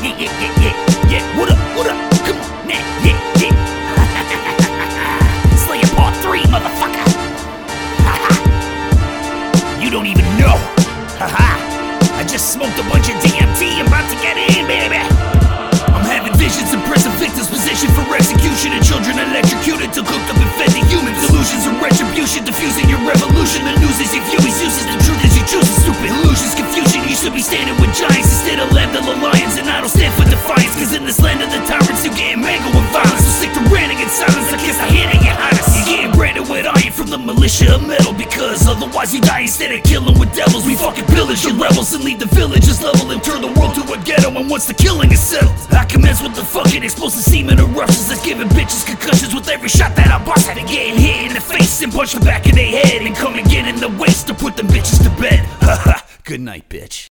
Yeah, yeah, yeah, yeah, yeah. What up, what up? Come on, man. Yeah, yeah. Slayer Part 3, motherfucker. you don't even know. Haha. I just smoked a bunch of DMT. I'm about to get in, baby. I'm having visions of present victims positioned for execution and children electrocuted to cooked up and fed to humans. Delusions of retribution diffusing your revolution. The news is you view is uses the truth as you choose. Stupid illusions, confusion. You should be standing with giants instead of land of the lions. And I of the you getting mangled with violence. So stick to ranting in silence. I kiss the hand of your highness. You getting branded with iron from the militia of metal because otherwise you die instead of killing with devils. We fucking pillage your rebels and leave the villages level and turn the world to a ghetto. And once the killing is settled, I commence with the fucking explosive semen eruptions that's giving bitches concussions with every shot that I bust. And getting hit in the face and punch the back of their head and come again in the waist to put them bitches to bed. Haha. Good night, bitch.